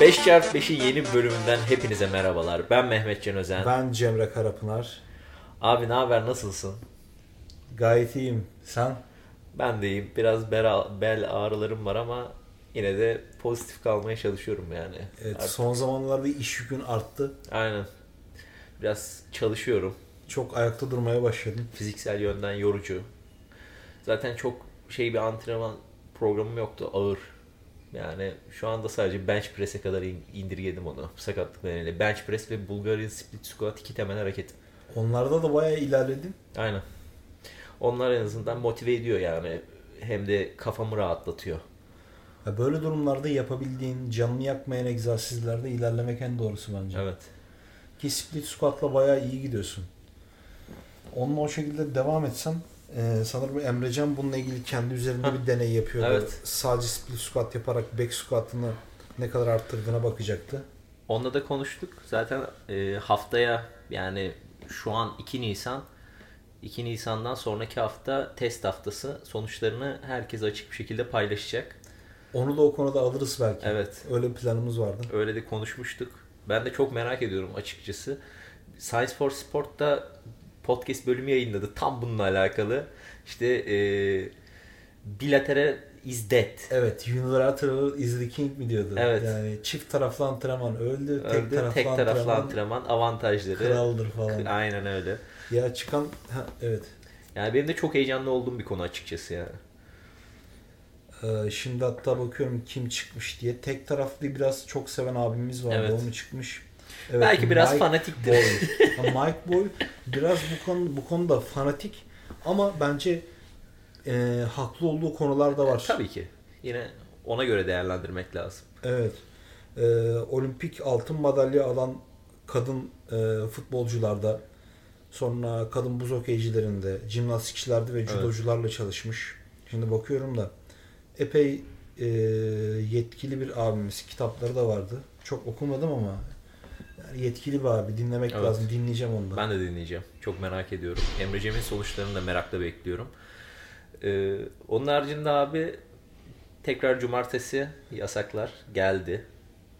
5x5'in yeni bir bölümünden hepinize merhabalar. Ben Mehmet Can Özen. Ben Cemre Karapınar. Abi ne haber nasılsın? Gayet iyiyim. Sen? Ben de iyiyim. Biraz bel, bel ağrılarım var ama yine de pozitif kalmaya çalışıyorum yani. Evet, Artık- son zamanlarda iş yükün arttı. Aynen. Biraz çalışıyorum. Çok ayakta durmaya başladın. Fiziksel yönden yorucu. Zaten çok şey bir antrenman programım yoktu. Ağır. Yani şu anda sadece bench press'e kadar in- indirgedim onu. Sakatlık nedeniyle. Bench press ve Bulgarian split squat iki temel hareket. Onlarda da bayağı ilerledin. Aynen. Onlar en azından motive ediyor yani. Hem de kafamı rahatlatıyor. Ya böyle durumlarda yapabildiğin, canını yakmayan egzersizlerde ilerlemek en doğrusu bence. Evet. Ki split squat'la bayağı iyi gidiyorsun. Onunla o şekilde devam etsen e, sanırım Emrecan bununla ilgili kendi üzerinde bir deney yapıyordu. Evet. Sadece split squat yaparak back squat'ını ne kadar arttırdığına bakacaktı. Onunla da konuştuk. Zaten e, haftaya yani şu an 2 Nisan 2 Nisan'dan sonraki hafta test haftası sonuçlarını herkes açık bir şekilde paylaşacak. Onu da o konuda alırız belki. Evet. Öyle bir planımız vardı. Öyle de konuşmuştuk. Ben de çok merak ediyorum açıkçası. Science for Sport'ta podcast bölümü yayınladı. Tam bununla alakalı. İşte e, bilateral is dead. Evet, unilateral is the king mi diyordu? Evet. Yani çift taraflı antrenman öldü, tek Öldü, taraflı, tek taraflı antrenman, antrenman avantajları. kraldır falan. Aynen öyle. Ya çıkan ha, evet. Yani benim de çok heyecanlı olduğum bir konu açıkçası yani. Ee, şimdi hatta bakıyorum kim çıkmış diye. Tek taraflı biraz çok seven abimiz vardı. Evet. Onu çıkmış. Evet, Belki biraz Mike fanatiktir. Boy. Mike Boy biraz bu konu bu konuda fanatik ama bence e, haklı olduğu konular da var. Tabii ki. Yine ona göre değerlendirmek lazım. Evet. Ee, olimpik altın madalya alan kadın e, futbolcularda sonra kadın buz hokeycilerinde, jimnastikçilerde ve judocularla çalışmış. Şimdi bakıyorum da epey e, yetkili bir abimiz. Kitapları da vardı. Çok okumadım ama yetkili bir abi. Dinlemek Evet. lazım. Dinleyeceğim onu da. Ben de dinleyeceğim. Çok merak ediyorum. Emre Cem'in sonuçlarını da merakla bekliyorum. Ee, onun haricinde abi tekrar cumartesi yasaklar geldi.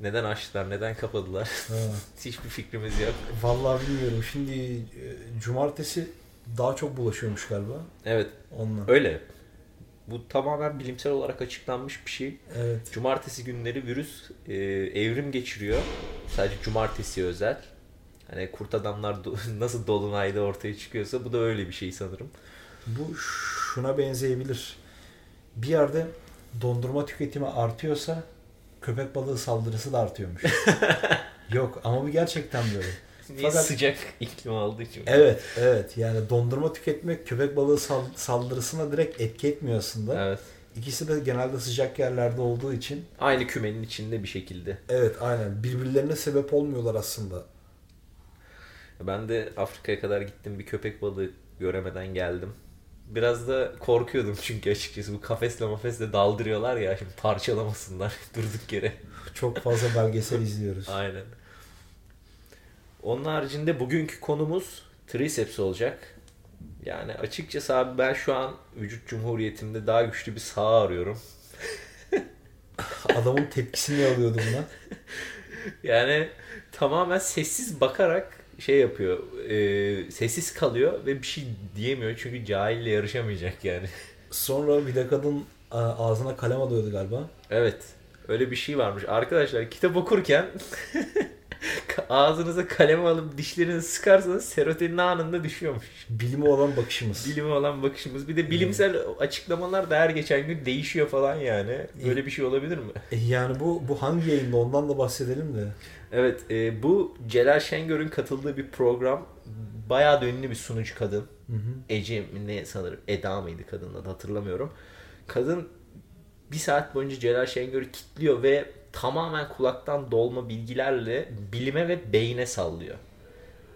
Neden açtılar, neden kapadılar? Hiçbir fikrimiz yok. Vallahi bilmiyorum. Şimdi e, cumartesi daha çok bulaşıyormuş galiba. Evet, Onunla. öyle. Bu tamamen bilimsel olarak açıklanmış bir şey. Evet. Cumartesi günleri virüs e, evrim geçiriyor. Sadece cumartesi özel. Hani kurt adamlar do- nasıl dolunayda ortaya çıkıyorsa bu da öyle bir şey sanırım. Bu şuna benzeyebilir. Bir yerde dondurma tüketimi artıyorsa köpek balığı saldırısı da artıyormuş. Yok ama bu gerçekten böyle. Niye Fakat- sıcak iklim olduğu için. Evet, evet. Yani dondurma tüketmek köpek balığı sal- saldırısına direkt etki etmiyor aslında. Evet. İkisi de genelde sıcak yerlerde olduğu için Aynı kümenin içinde bir şekilde. evet aynen birbirlerine sebep olmuyorlar aslında. Ben de Afrika'ya kadar gittim bir köpek balığı göremeden geldim. Biraz da korkuyordum çünkü açıkçası bu kafesle mafesle daldırıyorlar ya şimdi parçalamasınlar durduk yere. Çok fazla belgesel izliyoruz. Aynen. Onun haricinde bugünkü konumuz triceps olacak. Yani açıkçası abi ben şu an vücut cumhuriyetimde daha güçlü bir sağ arıyorum. Adamın tepkisini alıyordu buna. Yani tamamen sessiz bakarak şey yapıyor. e, sessiz kalıyor ve bir şey diyemiyor çünkü cahille yarışamayacak yani. Sonra bir de kadın ağzına kalem alıyordu galiba. Evet. Öyle bir şey varmış. Arkadaşlar kitap okurken ağzınıza kalem alıp dişlerinizi sıkarsanız serotonin anında düşüyormuş. Bilime olan bakışımız. Bilime olan bakışımız. Bir de bilimsel açıklamalar da her geçen gün değişiyor falan yani. Böyle bir şey olabilir mi? E, Yani bu bu hangi yayında ondan da bahsedelim de. Evet. e, bu Celal Şengör'ün katıldığı bir program. Bayağı da ünlü bir sunucu kadın. Hı hı. Ece mi ne sanırım. Eda mıydı kadının adı hatırlamıyorum. Kadın bir saat boyunca Celal Şengör'ü kitliyor ve tamamen kulaktan dolma bilgilerle bilime ve beyne sallıyor.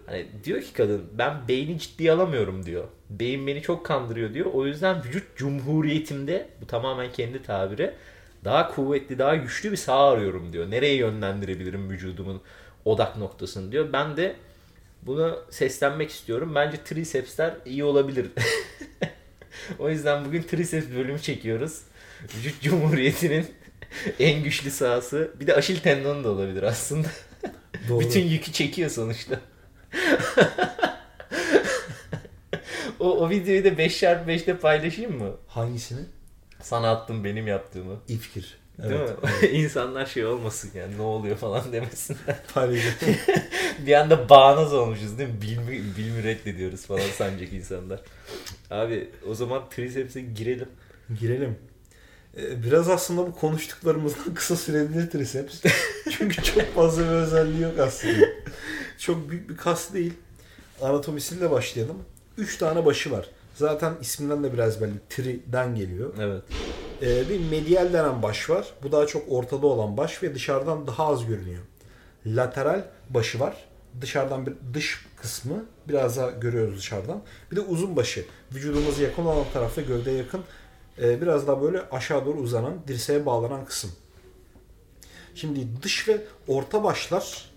Hani diyor ki kadın ben beyni ciddiye alamıyorum diyor. Beyin beni çok kandırıyor diyor. O yüzden vücut cumhuriyetimde bu tamamen kendi tabiri daha kuvvetli, daha güçlü bir sağ arıyorum diyor. Nereye yönlendirebilirim vücudumun odak noktasını diyor. Ben de bunu seslenmek istiyorum. Bence tricepsler iyi olabilir. o yüzden bugün triceps bölümü çekiyoruz. Vücut Cumhuriyeti'nin en güçlü sahası. Bir de aşil tendonu da olabilir aslında. Doğru. Bütün yükü çekiyor sonuçta. o, o videoyu da 5x5'te paylaşayım mı? Hangisini? Sana attım benim yaptığımı. İyi fikir. Değil Evet. mi? İnsanlar şey olmasın yani ne oluyor falan demesinler. Paylaşacağım. bir anda bağnaz olmuşuz değil mi? Bilmi, bilmi reddediyoruz falan sanacak insanlar. Abi o zaman triceps'e girelim. Girelim. Ee, Biraz aslında bu konuştuklarımızdan kısa süreli triceps. Çünkü çok fazla bir özelliği yok aslında. Çok büyük bir kas değil. Anatomisiyle başlayalım. 3 tane başı var. Zaten isminden de biraz belli. Tri'den geliyor. Evet. Ee, bir medial denen baş var. Bu daha çok ortada olan baş ve dışarıdan daha az görünüyor. Lateral başı var. Dışarıdan bir dış kısmı biraz daha görüyoruz dışarıdan. Bir de uzun başı. Vücudumuza yakın olan tarafta gövdeye yakın e, biraz daha böyle aşağı doğru uzanan dirseğe bağlanan kısım. Şimdi dış ve orta başlar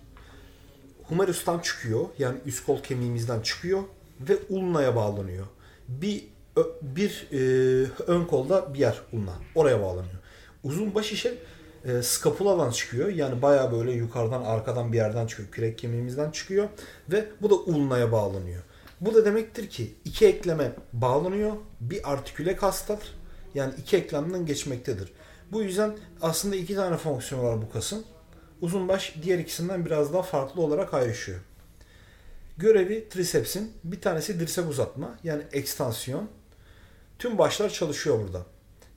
humerus'tan çıkıyor. Yani üst kol kemiğimizden çıkıyor ve ulnaya bağlanıyor. Bir bir e, ön kolda bir yer ulna. Oraya bağlanıyor. Uzun baş işe e, skapuladan çıkıyor. Yani baya böyle yukarıdan arkadan bir yerden çıkıyor. Kürek kemiğimizden çıkıyor ve bu da ulnaya bağlanıyor. Bu da demektir ki iki ekleme bağlanıyor. Bir artiküle kastar. Yani iki eklemden geçmektedir. Bu yüzden aslında iki tane fonksiyonu var bu kasın. Uzun baş diğer ikisinden biraz daha farklı olarak ayrışıyor. Görevi tricepsin bir tanesi dirsek uzatma yani ekstansiyon. Tüm başlar çalışıyor burada.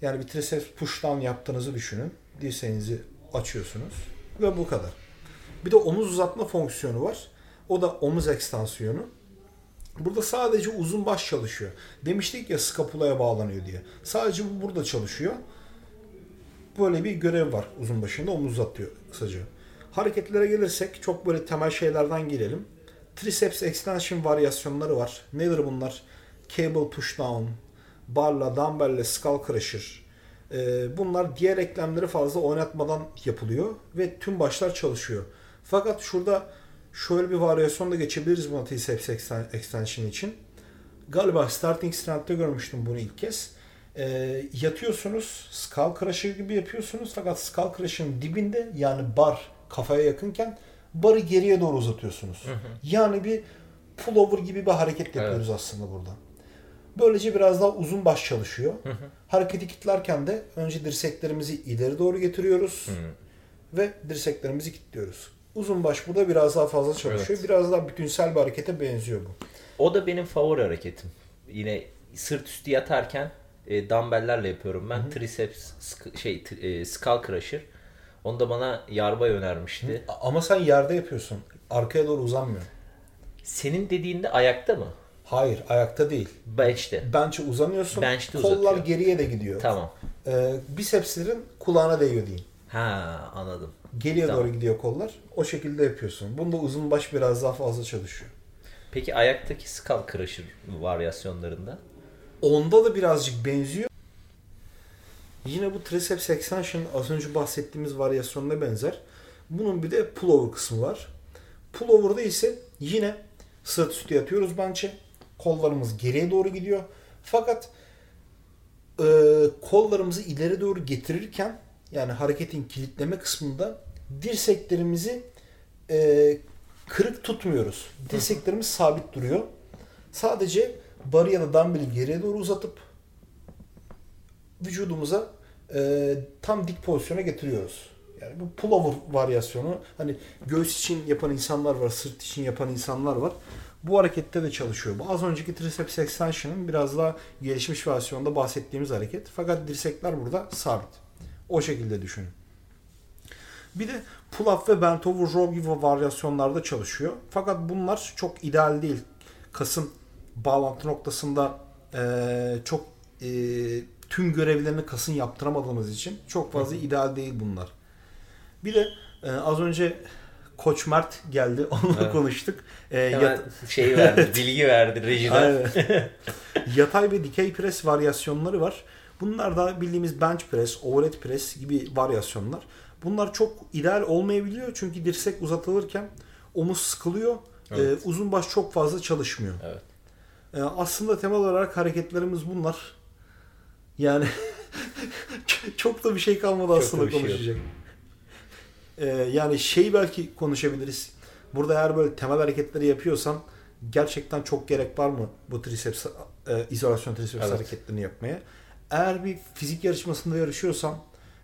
Yani bir triceps push yaptığınızı düşünün. Dirseğinizi açıyorsunuz ve bu kadar. Bir de omuz uzatma fonksiyonu var. O da omuz ekstansiyonu. Burada sadece uzun baş çalışıyor. Demiştik ya skapulaya bağlanıyor diye. Sadece bu burada çalışıyor. Böyle bir görev var uzun başında omuz uzatıyor kısaca. Hareketlere gelirsek çok böyle temel şeylerden girelim. Triceps extension varyasyonları var. Nedir bunlar? Cable push down, barla, dumbbell'le skull crusher. Ee, bunlar diğer eklemleri fazla oynatmadan yapılıyor ve tüm başlar çalışıyor. Fakat şurada şöyle bir varyasyon da geçebiliriz buna exten- extension için. Galiba starting strength'te görmüştüm bunu ilk kez. Ee, yatıyorsunuz, skull crusher gibi yapıyorsunuz fakat skull crusher'ın dibinde yani bar kafaya yakınken barı geriye doğru uzatıyorsunuz. Yani bir pullover gibi bir hareket yapıyoruz aslında burada. Böylece biraz daha uzun baş çalışıyor. Hareketi kilitlerken de önce dirseklerimizi ileri doğru getiriyoruz ve dirseklerimizi kilitliyoruz. Uzun baş burada biraz daha fazla çalışıyor. Evet. Biraz daha bütünsel bir harekete benziyor bu. O da benim favori hareketim. Yine sırt üstü yatarken e, dumbbell'lerle yapıyorum ben. Triceps sk- şey e, skull crusher. Onu da bana Yarbay önermişti. A- Ama sen yerde yapıyorsun. Arkaya doğru uzanmıyor. Senin dediğinde ayakta mı? Hayır, ayakta değil. Bench'te. Bench'e uzanıyorsun. Bench'te kollar uzatıyor. geriye de gidiyor. Tamam. Ee, bisepslerin kulağına değiyor diyeyim. Ha anladım. Geriye Tamam. doğru gidiyor kollar. O şekilde yapıyorsun. Bunda uzun baş biraz daha fazla çalışıyor. Peki ayaktaki skull crusher varyasyonlarında? Onda da birazcık benziyor. Yine bu triceps extension az önce bahsettiğimiz varyasyonuna benzer. Bunun bir de pullover kısmı var. Pullover'da ise yine sırt üstü yatıyoruz bench'e. Kollarımız geriye doğru gidiyor. Fakat e, kollarımızı ileri doğru getirirken yani hareketin kilitleme kısmında dirseklerimizi e, kırık tutmuyoruz. Dirseklerimiz sabit duruyor. Sadece barı ya da dumbbell'i geriye doğru uzatıp vücudumuza e, tam dik pozisyona getiriyoruz. Yani bu pullover varyasyonu hani göğüs için yapan insanlar var, sırt için yapan insanlar var. Bu harekette de çalışıyor. Bu az önceki triceps extension'ın biraz daha gelişmiş versiyonda bahsettiğimiz hareket. Fakat dirsekler burada sabit. O şekilde düşünün. Bir de pull up ve bent over row gibi varyasyonlarda çalışıyor. Fakat bunlar çok ideal değil. Kasın bağlantı noktasında eee, çok eee, tüm görevlerini kasın yaptıramadığımız için çok fazla ideal değil bunlar. Bir de eee, az önce Koç Mert geldi. Onunla Evet. konuştuk. Hemen yat- şey verdi, bilgi verdi rejiden. Yatay ve dikey pres varyasyonları var. Bunlar da bildiğimiz bench press, overhead press gibi varyasyonlar. Bunlar çok ideal olmayabiliyor çünkü dirsek uzatılırken omuz sıkılıyor. Evet. Ee, uzun baş çok fazla çalışmıyor. Evet. Ee, aslında temel olarak hareketlerimiz bunlar. Yani Çok da bir şey kalmadı Çok aslında şey yok. konuşacak. Ee, yani şey belki konuşabiliriz. Burada eğer böyle temel hareketleri yapıyorsan gerçekten çok gerek var mı bu triceps e, izolasyon triceps Evet. hareketlerini yapmaya? Eğer bir fizik yarışmasında yarışıyorsan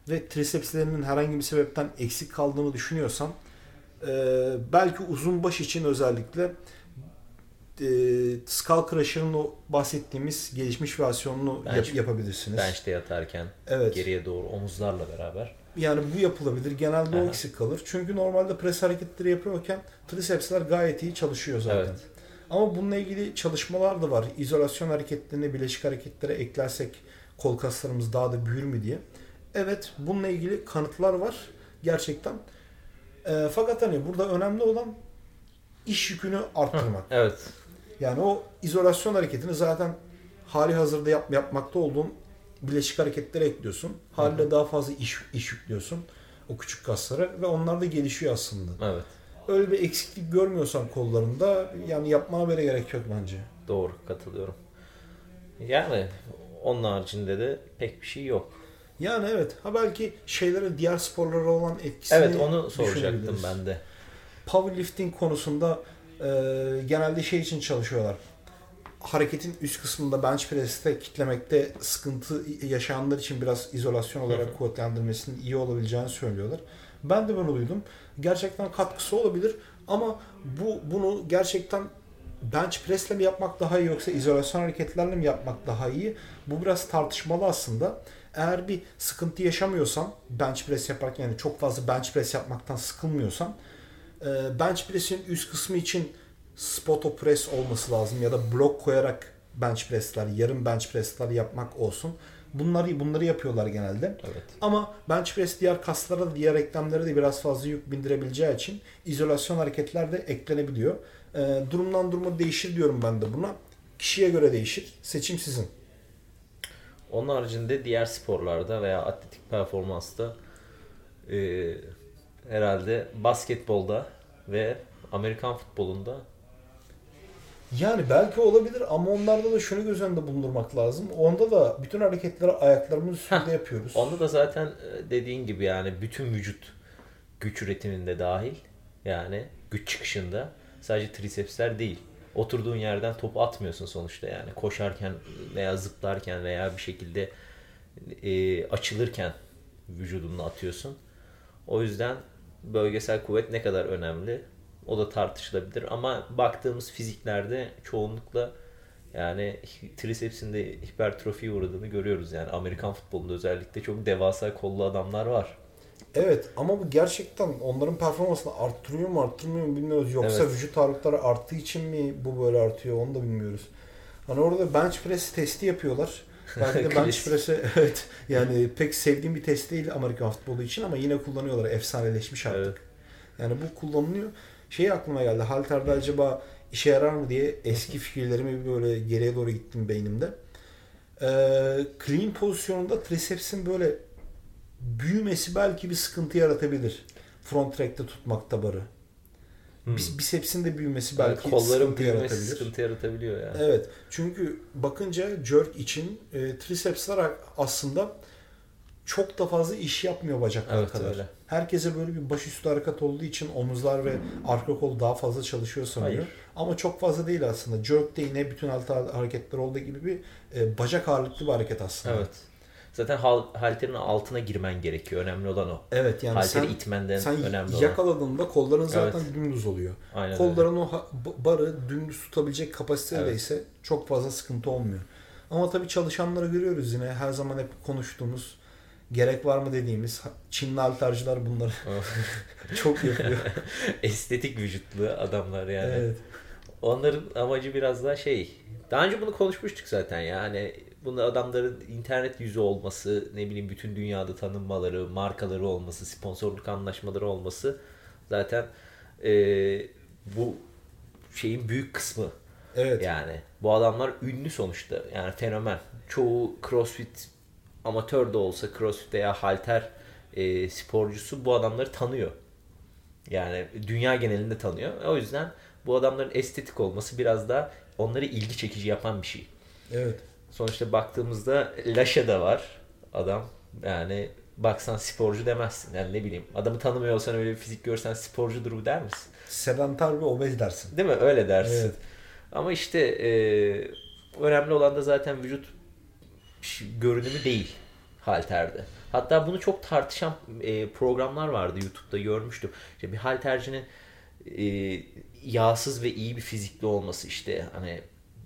ve tricepslerinin herhangi bir sebepten eksik kaldığını düşünüyorsan e, belki uzun baş için özellikle e, Skull Crusher'ın o bahsettiğimiz gelişmiş versiyonunu yap- Bench- yapabilirsiniz. Bench'te yatarken Evet. geriye doğru omuzlarla beraber. Yani bu yapılabilir. Genelde o Aha. eksik kalır. Çünkü normalde pres hareketleri yapıyorken tricepsler gayet iyi çalışıyor zaten. Evet. Ama bununla ilgili çalışmalar da var. İzolasyon hareketlerini bileşik hareketlere eklersek kol kaslarımız daha da büyür mü diye. Evet bununla ilgili kanıtlar var gerçekten. Ee, fakat hani burada önemli olan iş yükünü arttırmak. Evet. Yani o izolasyon hareketini zaten hali hazırda yap, yapmakta olduğun bileşik hareketlere ekliyorsun. Haliyle daha fazla iş, iş yüklüyorsun o küçük kaslara ve onlar da gelişiyor aslında. Evet. Öyle bir eksiklik görmüyorsan kollarında yani yapmana bile gerek yok bence. Doğru katılıyorum. Yani onun haricinde de pek bir şey yok. Yani evet. Ha belki şeylere diğer sporlara olan etkisini Evet onu soracaktım ben de. Powerlifting konusunda e, genelde şey için çalışıyorlar. Hareketin üst kısmında bench press'te kitlemekte sıkıntı yaşayanlar için biraz izolasyon olarak kuvvetlendirmesinin iyi olabileceğini söylüyorlar. Ben de bunu duydum. Gerçekten katkısı olabilir ama bu bunu gerçekten bench press'le mi yapmak daha iyi yoksa izolasyon hareketlerle mi yapmak daha iyi? Bu biraz tartışmalı aslında. Eğer bir sıkıntı yaşamıyorsan bench press yaparken yani çok fazla bench press yapmaktan sıkılmıyorsan e, bench press'in üst kısmı için spot press olması lazım ya da blok koyarak bench press'ler, yarım bench press'ler yapmak olsun. Bunları bunları yapıyorlar genelde. Evet. Ama bench press diğer kaslara diğer eklemlere de biraz fazla yük bindirebileceği için izolasyon hareketler de eklenebiliyor. E, durumdan duruma değişir diyorum ben de buna. Kişiye göre değişir. Seçim sizin. Onun haricinde diğer sporlarda veya atletik performansta e, herhalde basketbolda ve Amerikan futbolunda Yani belki olabilir ama onlarda da şunu göz önünde bulundurmak lazım. Onda da bütün hareketleri ayaklarımız üstünde yapıyoruz. onda da zaten e, dediğin gibi yani bütün vücut güç üretiminde dahil yani güç çıkışında sadece tricepsler değil. Oturduğun yerden topu atmıyorsun sonuçta yani koşarken veya zıplarken veya bir şekilde e, açılırken vücudunu atıyorsun. O yüzden bölgesel kuvvet ne kadar önemli o da tartışılabilir ama baktığımız fiziklerde çoğunlukla yani tricepsinde hipertrofiye uğradığını görüyoruz yani Amerikan futbolunda özellikle çok devasa kollu adamlar var. Evet ama bu gerçekten onların performansını arttırıyor mu arttırmıyor mu bilmiyoruz. Yoksa Evet. vücut ağırlıkları arttığı için mi bu böyle artıyor onu da bilmiyoruz. Hani orada bench press testi yapıyorlar. Belki de bench press'e evet yani pek sevdiğim bir test değil Amerikan futbolu için ama yine kullanıyorlar. Efsaneleşmiş artık. Evet. Yani bu kullanılıyor. Şey aklıma geldi. Halter'de acaba işe yarar mı diye eski fikirlerimi böyle geriye doğru gittim beynimde. Ee, clean pozisyonunda triceps'in böyle büyümesi belki bir sıkıntı yaratabilir. Front track'te tutmakta barı. Hmm. Bis- Biceps'in de büyümesi belki kolların sıkıntı yaratabilir. sıkıntı yaratabiliyor yani. Evet. Çünkü bakınca jerk için e, tricepsler aslında çok da fazla iş yapmıyor bacaklar Evet, kadar. öyle. Herkese böyle bir başüstü hareket olduğu için omuzlar ve arka kol daha fazla çalışıyor sanıyor. Hayır. Ama çok fazla değil aslında. Jerk de yine bütün alt hareketler olduğu gibi bir e, bacak ağırlıklı bir hareket aslında. Evet. Zaten hal, halterin altına girmen gerekiyor. Önemli olan o. Evet yani Halteri sen, itmenden sen önemli olan. yakaladığında kolların zaten Evet. dümdüz oluyor. Aynen öyle. Kolların o ha- b- barı dümdüz tutabilecek kapasitede Evet. ise çok fazla sıkıntı olmuyor. Ama tabii çalışanları görüyoruz yine her zaman hep konuştuğumuz gerek var mı dediğimiz Çinli halterciler bunları çok yapıyor. Estetik vücutlu adamlar yani. evet. Onların amacı biraz daha şey. Daha önce bunu konuşmuştuk zaten yani. Bunu adamların internet yüzü olması, ne bileyim bütün dünyada tanınmaları, markaları olması, sponsorluk anlaşmaları olması zaten eee, bu şeyin büyük kısmı. Evet. Yani bu adamlar ünlü sonuçta. Yani fenomen. Çoğu CrossFit amatör de olsa CrossFit veya halter e, sporcusu bu adamları tanıyor. Yani dünya genelinde tanıyor. O yüzden bu adamların estetik olması biraz daha onları ilgi çekici yapan bir şey. Evet. Sonuçta baktığımızda Lasha da var adam. Yani baksan sporcu demezsin. Yani ne bileyim adamı tanımıyorsan öyle bir fizik görsen sporcudur bu der misin? Sedantar ve obez dersin. Değil mi? Öyle dersin. Evet. Ama işte e, önemli olan da zaten vücut görünümü değil halterde. Hatta bunu çok tartışan e, programlar vardı YouTube'da görmüştüm. İşte bir haltercinin e, yağsız ve iyi bir fizikli olması işte hani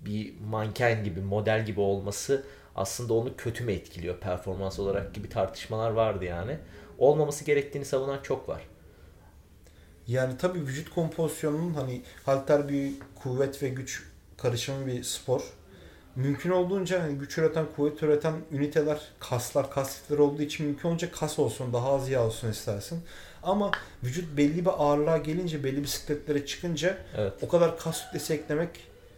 bir manken gibi model gibi olması aslında onu kötü mü etkiliyor performans olarak gibi tartışmalar vardı yani. Olmaması gerektiğini savunan çok var. Yani tabii vücut kompozisyonunun hani halter bir kuvvet ve güç karışımı bir spor. Mümkün olduğunca hani güç üreten, kuvvet üreten üniteler, kaslar, kas olduğu için mümkün olunca kas olsun, daha az yağ olsun istersin. Ama vücut belli bir ağırlığa gelince, belli bisikletlere çıkınca Evet. o kadar kas kütlesi eklemek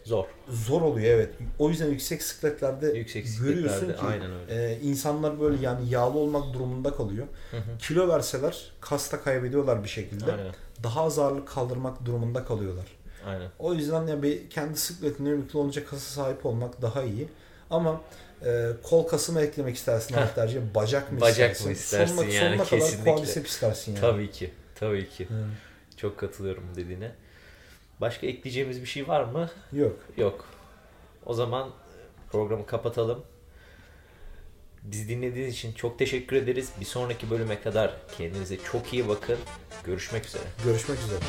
Zor. zor oluyor evet. O yüzden yüksek sikletlerde Yüksek görüyorsun ki aynen öyle. e, insanlar böyle yani yağlı olmak durumunda kalıyor. Hı hı. Kilo verseler kasta kaybediyorlar bir şekilde. Aynen. Daha az ağırlık kaldırmak durumunda kalıyorlar. Aynen. O yüzden ya bir kendi sıkletine mümkün olunca kasa sahip olmak daha iyi. Ama e, kol kası mı eklemek istersin Heh. halterciye? Bacak mı Bacak istersin? mı istersin sonuna, yani, sonuna kadar kesinlikle. quadricep istersin yani. Tabii ki. Tabii ki. Hı. Çok katılıyorum dediğine. Başka ekleyeceğimiz bir şey var mı? Yok. Yok. O zaman programı kapatalım. Bizi dinlediğiniz için çok teşekkür ederiz. Bir sonraki bölüme kadar kendinize çok iyi bakın. Görüşmek üzere. Görüşmek üzere.